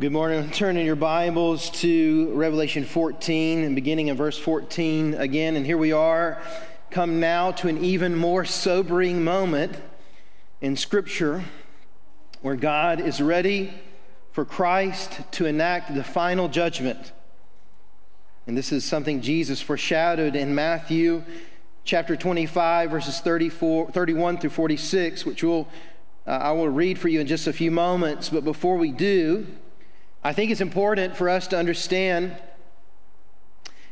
Good morning. Turn in your Bibles to Revelation 14 and beginning in verse 14 again. And here we are, come now to an even more sobering moment in Scripture where God is ready for Christ to enact the final judgment. And this is something Jesus foreshadowed in Matthew chapter 25, verses 34, 31 through 46, which will uh, I will read for you in just a few moments. But before we do, I think it's important for us to understand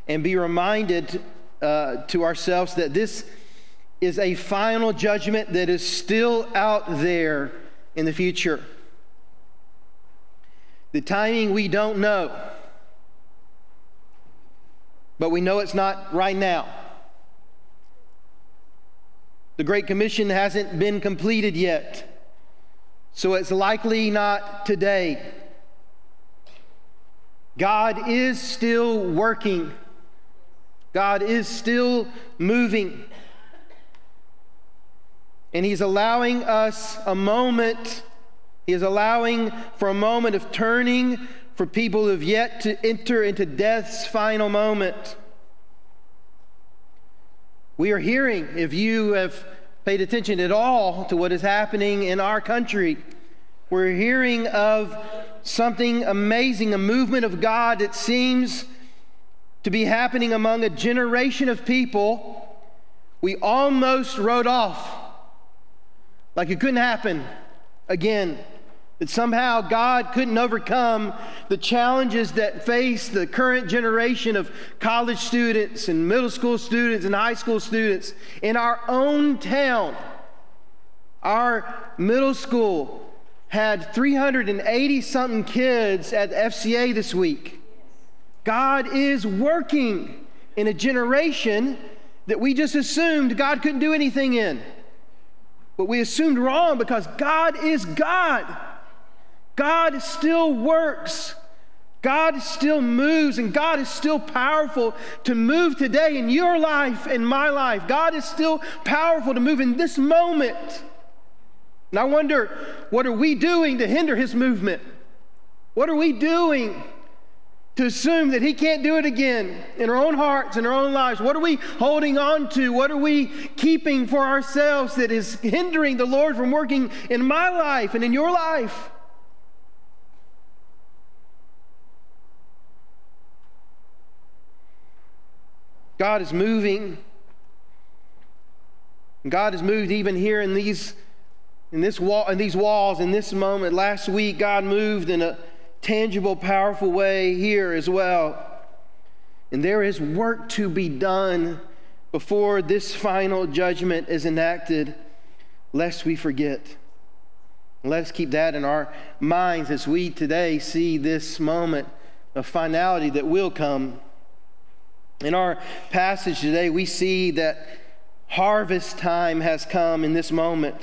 and be reminded uh, to ourselves that this is a final judgment that is still out there in the future. The timing we don't know, but we know it's not right now. The Great Commission hasn't been completed yet, so it's likely not today. God is still working, God is still moving. And He's allowing us a moment, He is allowing for a moment of turning for people who have yet to enter into death's final moment. We are hearing, if you have paid attention at all to what is happening in our country, we're hearing of something amazing, a movement of God that seems to be happening among a generation of people we almost wrote off like it couldn't happen again. That somehow God couldn't overcome the challenges that face the current generation of college students and middle school students and high school students in our own town. Our middle school had 380 something kids at FCA this week. God is working in a generation that we just assumed God couldn't do anything in. But we assumed wrong because God is God. God still works. God still moves, and God is still powerful to move today in your life and my life. God is still powerful to move in this moment. And I wonder, what are we doing to hinder his movement? What are we doing to assume that he can't do it again in our own hearts, in our own lives? What are we holding on to? What are we keeping for ourselves that is hindering the Lord from working in my life and in your life? God is moving. God has moved even here in these in this wall, in these walls, in this moment. Last week, God moved in a tangible, powerful way here as well. And there is work to be done before this final judgment is enacted, lest we forget. Let us keep that in our minds as we today see this moment of finality that will come. In our passage today, we see that harvest time has come in this moment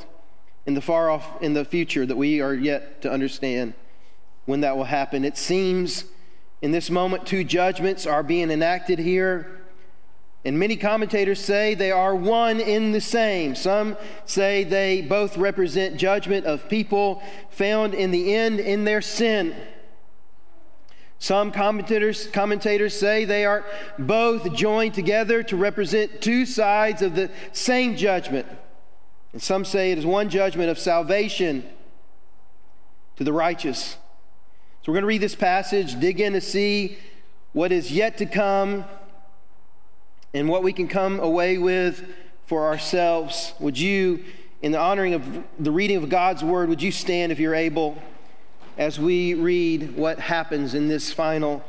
in the far off in the future that we are yet to understand when that will happen. It seems in this moment two judgments are being enacted here. And many commentators say they are one in the same. Some say they both represent judgment of people found in the end in their sin. Some commentators, commentators say they are both joined together to represent two sides of the same judgment. And some say it is one judgment of salvation to the righteous. So we're going to read this passage, dig in to see what is yet to come and what we can come away with for ourselves. Would you, in the honoring of the reading of God's word, would you stand if you're able as we read what happens in this final,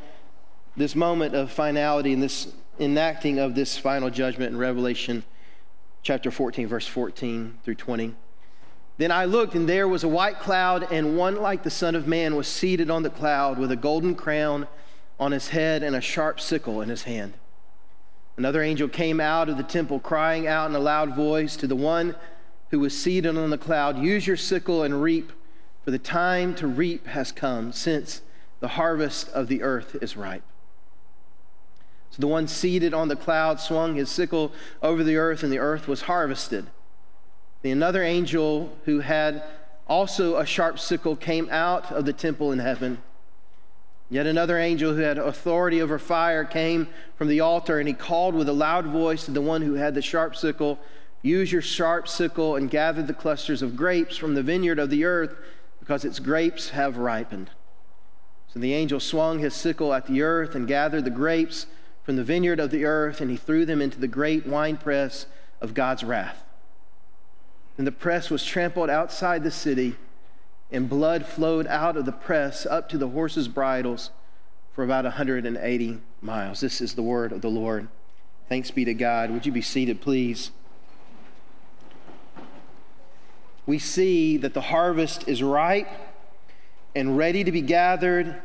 this moment of finality and this enacting of this final judgment in Revelation chapter 14, verse 14 through 20. Then I looked, and there was a white cloud, and one like the Son of Man was seated on the cloud with a golden crown on his head and a sharp sickle in his hand. Another angel came out of the temple, crying out in a loud voice to the one who was seated on the cloud Use your sickle and reap, for the time to reap has come, since the harvest of the earth is ripe. So the one seated on the cloud swung his sickle over the earth, and the earth was harvested. The another angel who had also a sharp sickle came out of the temple in heaven. Yet another angel who had authority over fire came from the altar, and he called with a loud voice to the one who had the sharp sickle Use your sharp sickle and gather the clusters of grapes from the vineyard of the earth, because its grapes have ripened. So the angel swung his sickle at the earth and gathered the grapes from the vineyard of the earth, and he threw them into the great winepress of God's wrath. And the press was trampled outside the city and blood flowed out of the press up to the horses' bridles for about 180 miles. This is the word of the Lord. Thanks be to God. Would you be seated, please? We see that the harvest is ripe and ready to be gathered.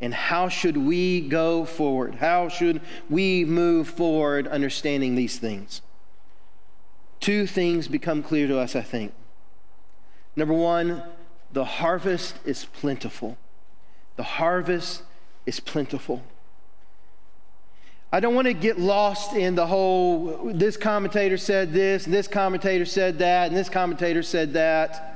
And how should we go forward? How should we move forward understanding these things? Two things become clear to us, I think. Number one, the harvest is plentiful. The harvest is plentiful. I don't want to get lost in the whole this commentator said this, and this commentator said that, and this commentator said that.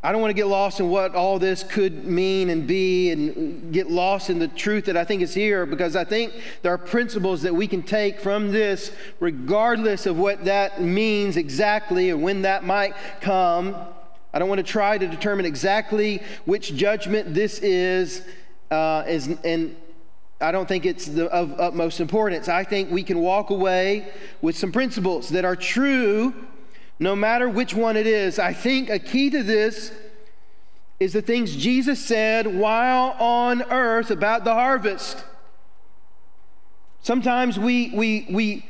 I don't want to get lost in what all this could mean and be and get lost in the truth that I think is here because I think there are principles that we can take from this, regardless of what that means exactly or when that might come. I don't want to try to determine exactly which judgment this is, uh, is and I don't think it's the, of utmost importance. I think we can walk away with some principles that are true no matter which one it is. I think a key to this is the things Jesus said while on earth about the harvest. Sometimes we, we, we,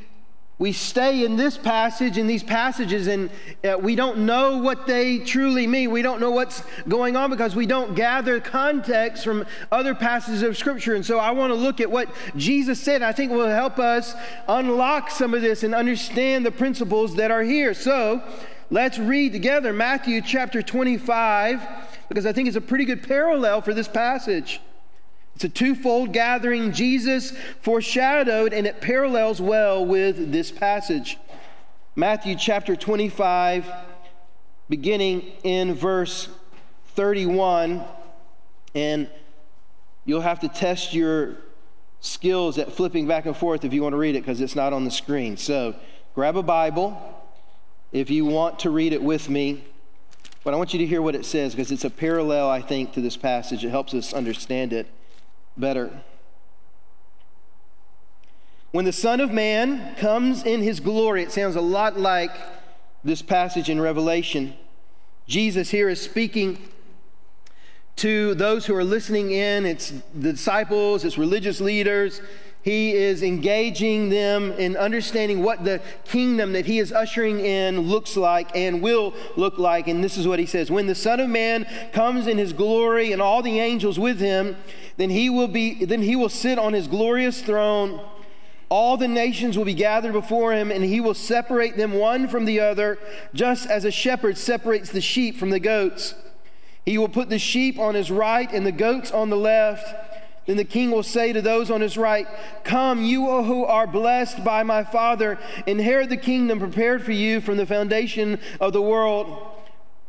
we stay in this passage, in these passages, and uh, we don't know what they truly mean. We don't know what's going on because we don't gather context from other passages of Scripture. And so I want to look at what Jesus said. I think will help us unlock some of this and understand the principles that are here. So let's read together Matthew chapter 25, because I think it's a pretty good parallel for this passage. It's a twofold gathering Jesus foreshadowed, and it parallels well with this passage. Matthew chapter 25, beginning in verse 31. And you'll have to test your skills at flipping back and forth if you want to read it because it's not on the screen. So grab a Bible if you want to read it with me. But I want you to hear what it says because it's a parallel, I think, to this passage. It helps us understand it better. When the Son of Man comes in his glory, it sounds a lot like this passage in Revelation. Jesus here is speaking to those who are listening in. It's the disciples, it's religious leaders, he is engaging them in understanding what the kingdom that he is ushering in looks like and will look like. And this is what he says When the Son of Man comes in his glory and all the angels with him, then he will, be, then he will sit on his glorious throne. All the nations will be gathered before him, and he will separate them one from the other, just as a shepherd separates the sheep from the goats. He will put the sheep on his right and the goats on the left. Then the king will say to those on his right, Come, you who are blessed by my Father, inherit the kingdom prepared for you from the foundation of the world.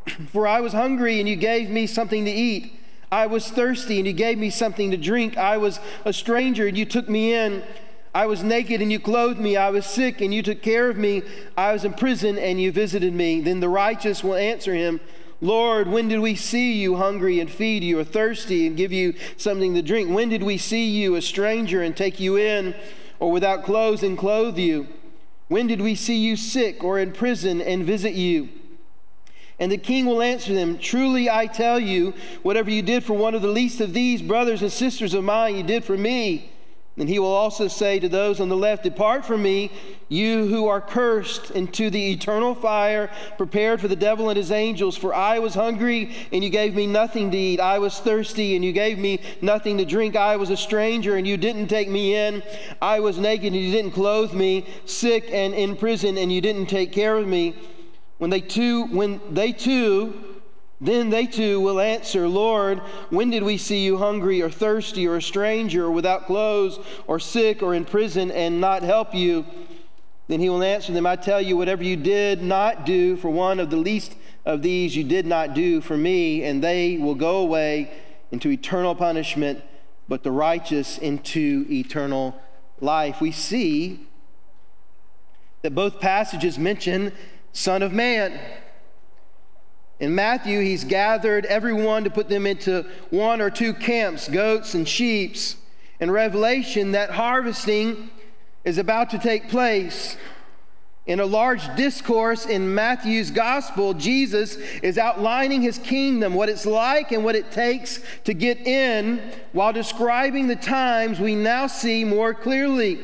For I was hungry, and you gave me something to eat. I was thirsty, and you gave me something to drink. I was a stranger, and you took me in. I was naked, and you clothed me. I was sick, and you took care of me. I was in prison, and you visited me. Then the righteous will answer him. Lord, when did we see you hungry and feed you, or thirsty and give you something to drink? When did we see you a stranger and take you in, or without clothes and clothe you? When did we see you sick or in prison and visit you? And the king will answer them Truly I tell you, whatever you did for one of the least of these brothers and sisters of mine, you did for me. And he will also say to those on the left, Depart from me, you who are cursed, into the eternal fire prepared for the devil and his angels. For I was hungry, and you gave me nothing to eat. I was thirsty, and you gave me nothing to drink. I was a stranger, and you didn't take me in. I was naked, and you didn't clothe me. Sick and in prison, and you didn't take care of me. When they too, when they too then they too will answer, Lord, when did we see you hungry or thirsty or a stranger or without clothes or sick or in prison and not help you? Then he will answer them, I tell you, whatever you did not do for one of the least of these you did not do for me, and they will go away into eternal punishment, but the righteous into eternal life. We see that both passages mention Son of Man. In Matthew, he's gathered everyone to put them into one or two camps, goats and sheep. In Revelation, that harvesting is about to take place. In a large discourse in Matthew's gospel, Jesus is outlining his kingdom, what it's like and what it takes to get in, while describing the times we now see more clearly.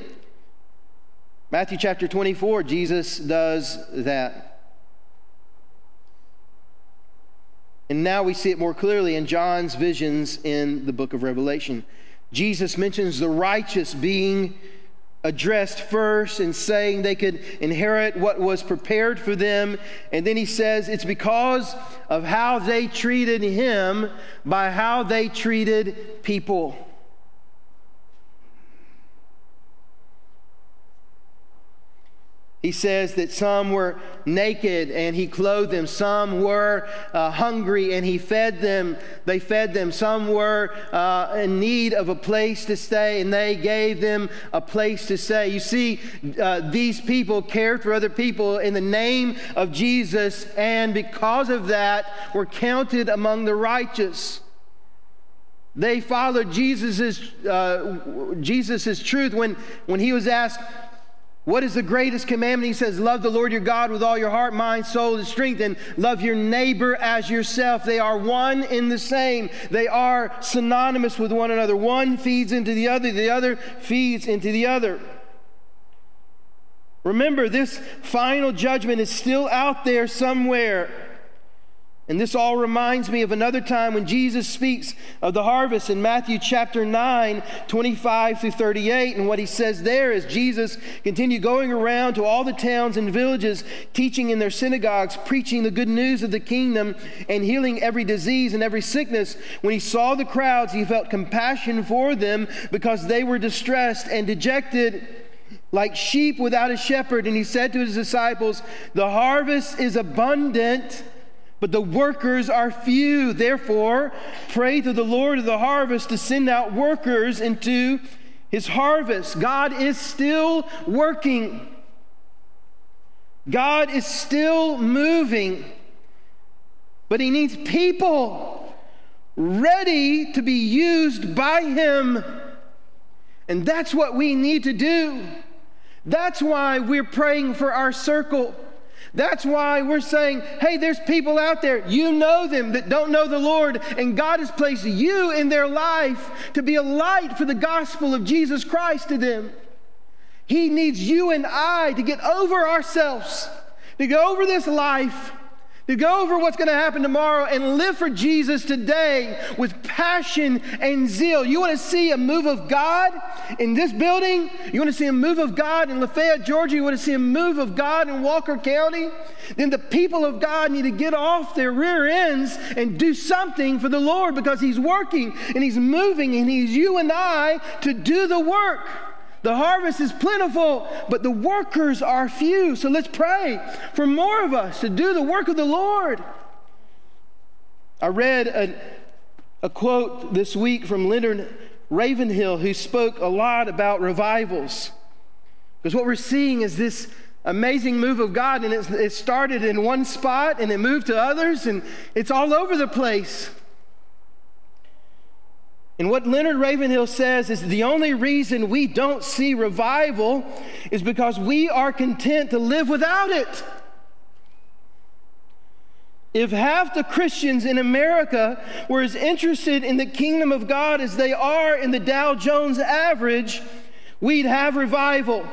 Matthew chapter 24, Jesus does that. And now we see it more clearly in John's visions in the book of Revelation. Jesus mentions the righteous being addressed first and saying they could inherit what was prepared for them. And then he says it's because of how they treated him by how they treated people. He says that some were naked and he clothed them. Some were uh, hungry and he fed them. They fed them. Some were uh, in need of a place to stay and they gave them a place to stay. You see, uh, these people cared for other people in the name of Jesus, and because of that, were counted among the righteous. They followed Jesus's, uh, Jesus's truth when, when he was asked, what is the greatest commandment? He says, Love the Lord your God with all your heart, mind, soul, and strength, and love your neighbor as yourself. They are one in the same. They are synonymous with one another. One feeds into the other, the other feeds into the other. Remember, this final judgment is still out there somewhere. And this all reminds me of another time when Jesus speaks of the harvest in Matthew chapter 9, 25 through 38. And what he says there is Jesus continued going around to all the towns and villages, teaching in their synagogues, preaching the good news of the kingdom, and healing every disease and every sickness. When he saw the crowds, he felt compassion for them because they were distressed and dejected like sheep without a shepherd. And he said to his disciples, The harvest is abundant but the workers are few. Therefore, pray to the Lord of the harvest to send out workers into his harvest. God is still working, God is still moving, but he needs people ready to be used by him. And that's what we need to do. That's why we're praying for our circle. That's why we're saying, hey, there's people out there, you know them that don't know the Lord, and God has placed you in their life to be a light for the gospel of Jesus Christ to them. He needs you and I to get over ourselves, to get over this life to go over what's going to happen tomorrow and live for Jesus today with passion and zeal. You want to see a move of God in this building? You want to see a move of God in Lafayette, Georgia? You want to see a move of God in Walker County? Then the people of God need to get off their rear ends and do something for the Lord because He's working and He's moving and He's you and I to do the work. The harvest is plentiful, but the workers are few. So let's pray for more of us to do the work of the Lord. I read a, a quote this week from Leonard Ravenhill, who spoke a lot about revivals. Because what we're seeing is this amazing move of God, and it started in one spot and it moved to others, and it's all over the place. And what Leonard Ravenhill says is the only reason we don't see revival is because we are content to live without it. If half the Christians in America were as interested in the kingdom of God as they are in the Dow Jones average, we'd have revival.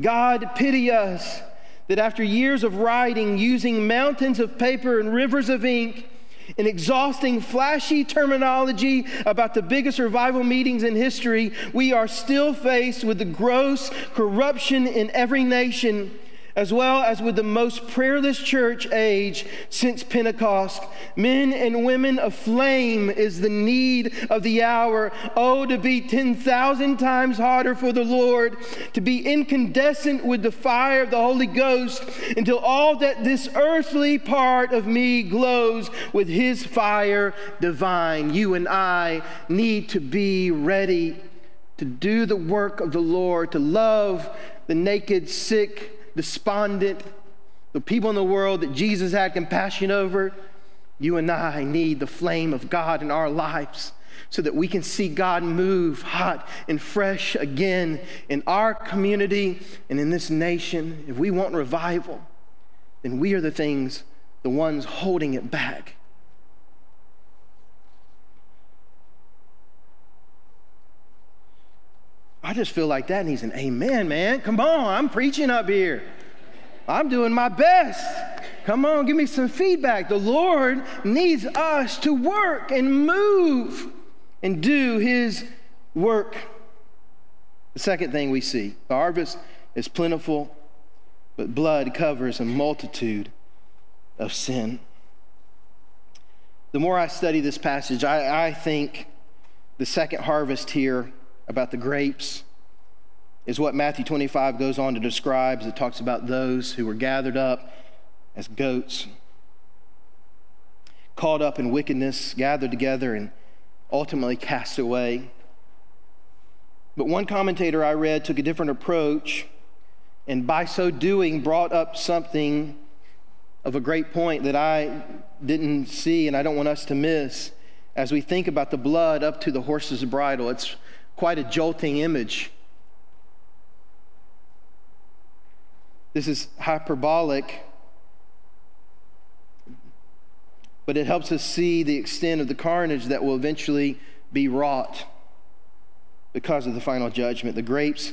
God pity us that after years of writing using mountains of paper and rivers of ink, in exhausting, flashy terminology about the biggest revival meetings in history, we are still faced with the gross corruption in every nation as well as with the most prayerless church age since Pentecost. Men and women aflame is the need of the hour. Oh, to be 10,000 times hotter for the Lord, to be incandescent with the fire of the Holy Ghost until all that this earthly part of me glows with his fire divine. You and I need to be ready to do the work of the Lord, to love the naked, sick, despondent, the people in the world that Jesus had compassion over, you and I need the flame of God in our lives so that we can see God move hot and fresh again in our community and in this nation. If we want revival, then we are the things, the ones holding it back. I just feel like that And he's an amen, man. Come on, I'm preaching up here. I'm doing my best. Come on, give me some feedback. The Lord needs us to work and move and do His work. The second thing we see the harvest is plentiful, but blood covers a multitude of sin. The more I study this passage, I, I think the second harvest here about the grapes is what Matthew 25 goes on to describe. It talks about those who were gathered up as goats, caught up in wickedness, gathered together, and ultimately cast away. But one commentator I read took a different approach, and by so doing, brought up something of a great point that I didn't see and I don't want us to miss as we think about the blood up to the horse's bridle. It's quite a jolting image. This is hyperbolic, but it helps us see the extent of the carnage that will eventually be wrought because of the final judgment, the grapes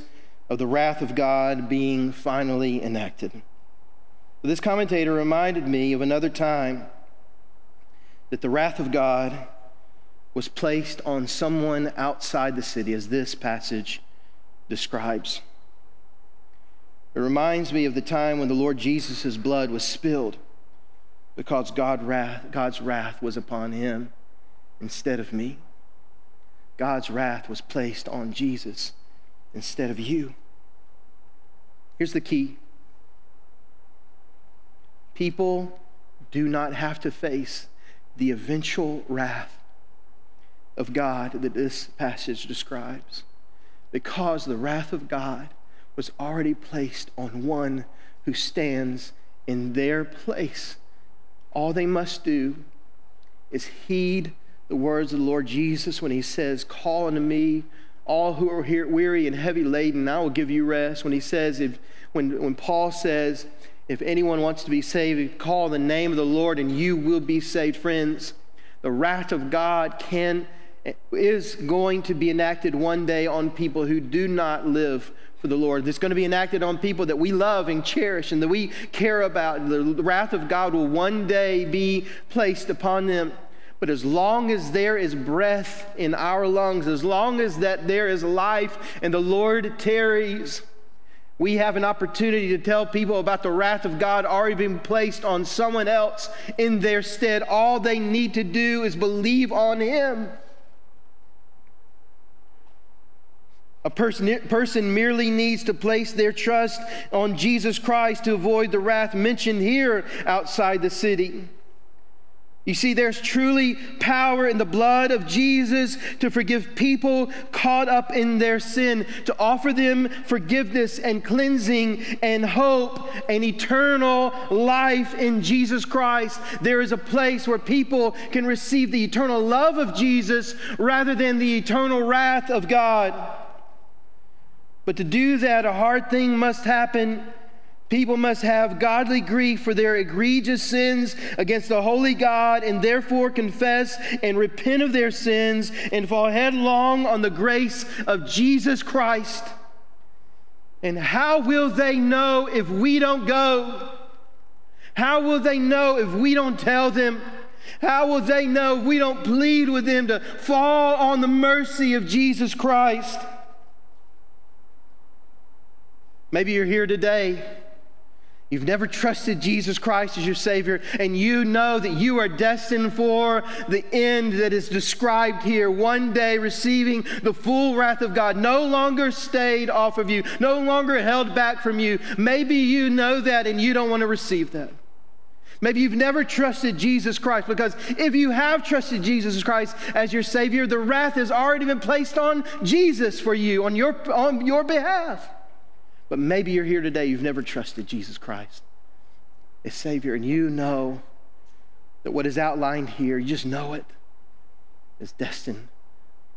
of the wrath of God being finally enacted. This commentator reminded me of another time that the wrath of God was placed on someone outside the city, as this passage describes. It reminds me of the time when the Lord Jesus' blood was spilled because God wrath, God's wrath was upon him instead of me. God's wrath was placed on Jesus instead of you. Here's the key people do not have to face the eventual wrath of God that this passage describes. Because the wrath of God was already placed on one who stands in their place. All they must do is heed the words of the Lord Jesus when he says, Call unto me, all who are here weary and heavy laden, I will give you rest. When he says, if, when, when Paul says, if anyone wants to be saved, call the name of the Lord and you will be saved. Friends, the wrath of God can is going to be enacted one day on people who do not live for the Lord. It's going to be enacted on people that we love and cherish and that we care about. The wrath of God will one day be placed upon them. But as long as there is breath in our lungs, as long as that there is life and the Lord tarries, we have an opportunity to tell people about the wrath of God already being placed on someone else in their stead. All they need to do is believe on Him. A person, person merely needs to place their trust on Jesus Christ to avoid the wrath mentioned here outside the city. You see, there's truly power in the blood of Jesus to forgive people caught up in their sin, to offer them forgiveness and cleansing and hope and eternal life in Jesus Christ. There is a place where people can receive the eternal love of Jesus rather than the eternal wrath of God. But to do that, a hard thing must happen. People must have godly grief for their egregious sins against the holy God and therefore confess and repent of their sins and fall headlong on the grace of Jesus Christ. And how will they know if we don't go? How will they know if we don't tell them? How will they know if we don't plead with them to fall on the mercy of Jesus Christ? Maybe you're here today You've never trusted Jesus Christ as your Savior, and you know that you are destined for the end that is described here. One day receiving the full wrath of God, no longer stayed off of you, no longer held back from you. Maybe you know that and you don't want to receive that. Maybe you've never trusted Jesus Christ because if you have trusted Jesus Christ as your Savior, the wrath has already been placed on Jesus for you, on your, on your behalf. But maybe you're here today, you've never trusted Jesus Christ as Savior, and you know that what is outlined here, you just know it, is destined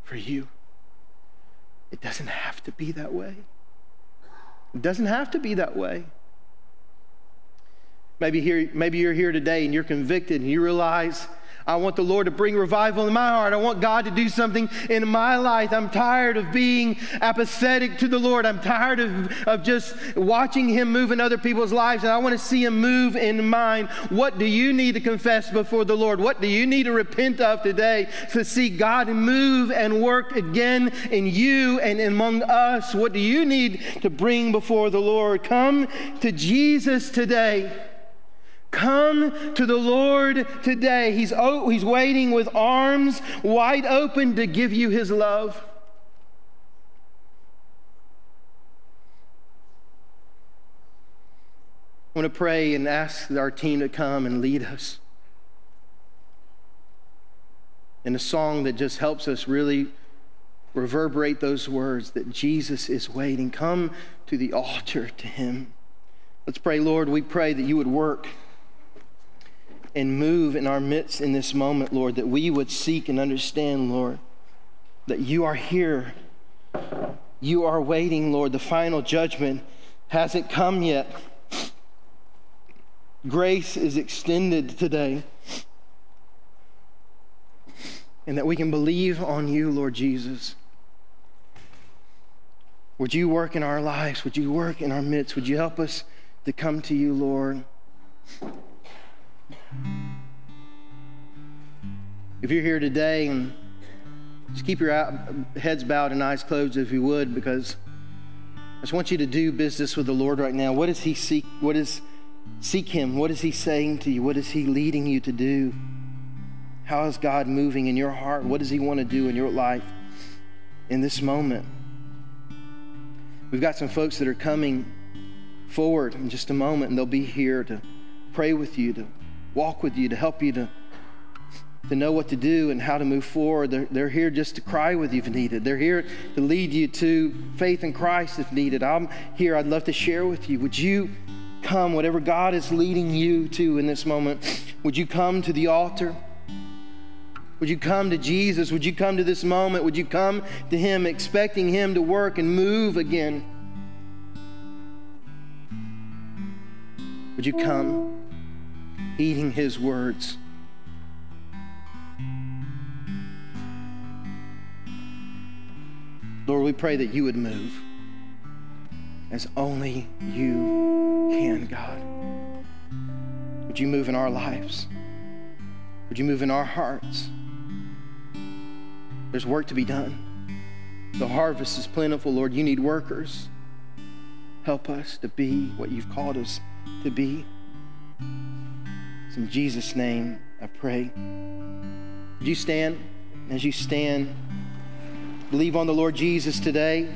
for you. It doesn't have to be that way. It doesn't have to be that way. Maybe, here, maybe you're here today and you're convicted and you realize I want the Lord to bring revival in my heart. I want God to do something in my life. I'm tired of being apathetic to the Lord. I'm tired of, of just watching Him move in other people's lives, and I want to see Him move in mine. What do you need to confess before the Lord? What do you need to repent of today to see God move and work again in you and among us? What do you need to bring before the Lord? Come to Jesus today. Come to the Lord today. He's, oh, he's waiting with arms wide open to give you his love. I want to pray and ask our team to come and lead us in a song that just helps us really reverberate those words that Jesus is waiting. Come to the altar to him. Let's pray, Lord. We pray that you would work and move in our midst in this moment, Lord, that we would seek and understand, Lord, that you are here. You are waiting, Lord. The final judgment hasn't come yet. Grace is extended today. And that we can believe on you, Lord Jesus. Would you work in our lives? Would you work in our midst? Would you help us to come to you, Lord? If you're here today and just keep your heads bowed and eyes closed if you would, because I just want you to do business with the Lord right now. What does He seek? What is seek Him? What is He saying to you? What is He leading you to do? How is God moving in your heart? What does He want to do in your life in this moment? We've got some folks that are coming forward in just a moment, and they'll be here to pray with you, to walk with you, to help you to, to know what to do and how to move forward. They're, they're here just to cry with you if needed. They're here to lead you to faith in Christ if needed. I'm here. I'd love to share with you. Would you come, whatever God is leading you to in this moment, would you come to the altar? Would you come to Jesus? Would you come to this moment? Would you come to Him expecting Him to work and move again? Would you come? Eating his words. Lord, we pray that you would move as only you can, God. Would you move in our lives? Would you move in our hearts? There's work to be done. The harvest is plentiful, Lord. You need workers. Help us to be what you've called us to be in Jesus' name I pray. Would you stand? As you stand, believe on the Lord Jesus today.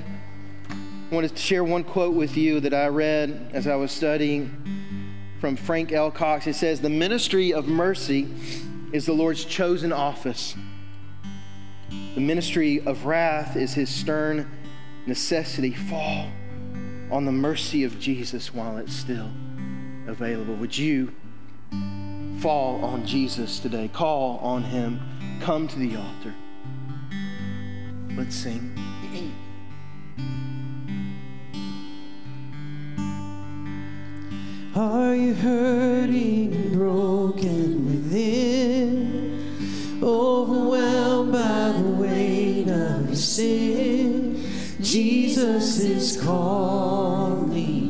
I want to share one quote with you that I read as I was studying from Frank L. Cox. It says, The ministry of mercy is the Lord's chosen office. The ministry of wrath is his stern necessity. Fall on the mercy of Jesus while it's still available. Would you fall on Jesus today. Call on him. Come to the altar. Let's sing. Are you hurting and broken within? Overwhelmed by the weight of your sin? Jesus is calling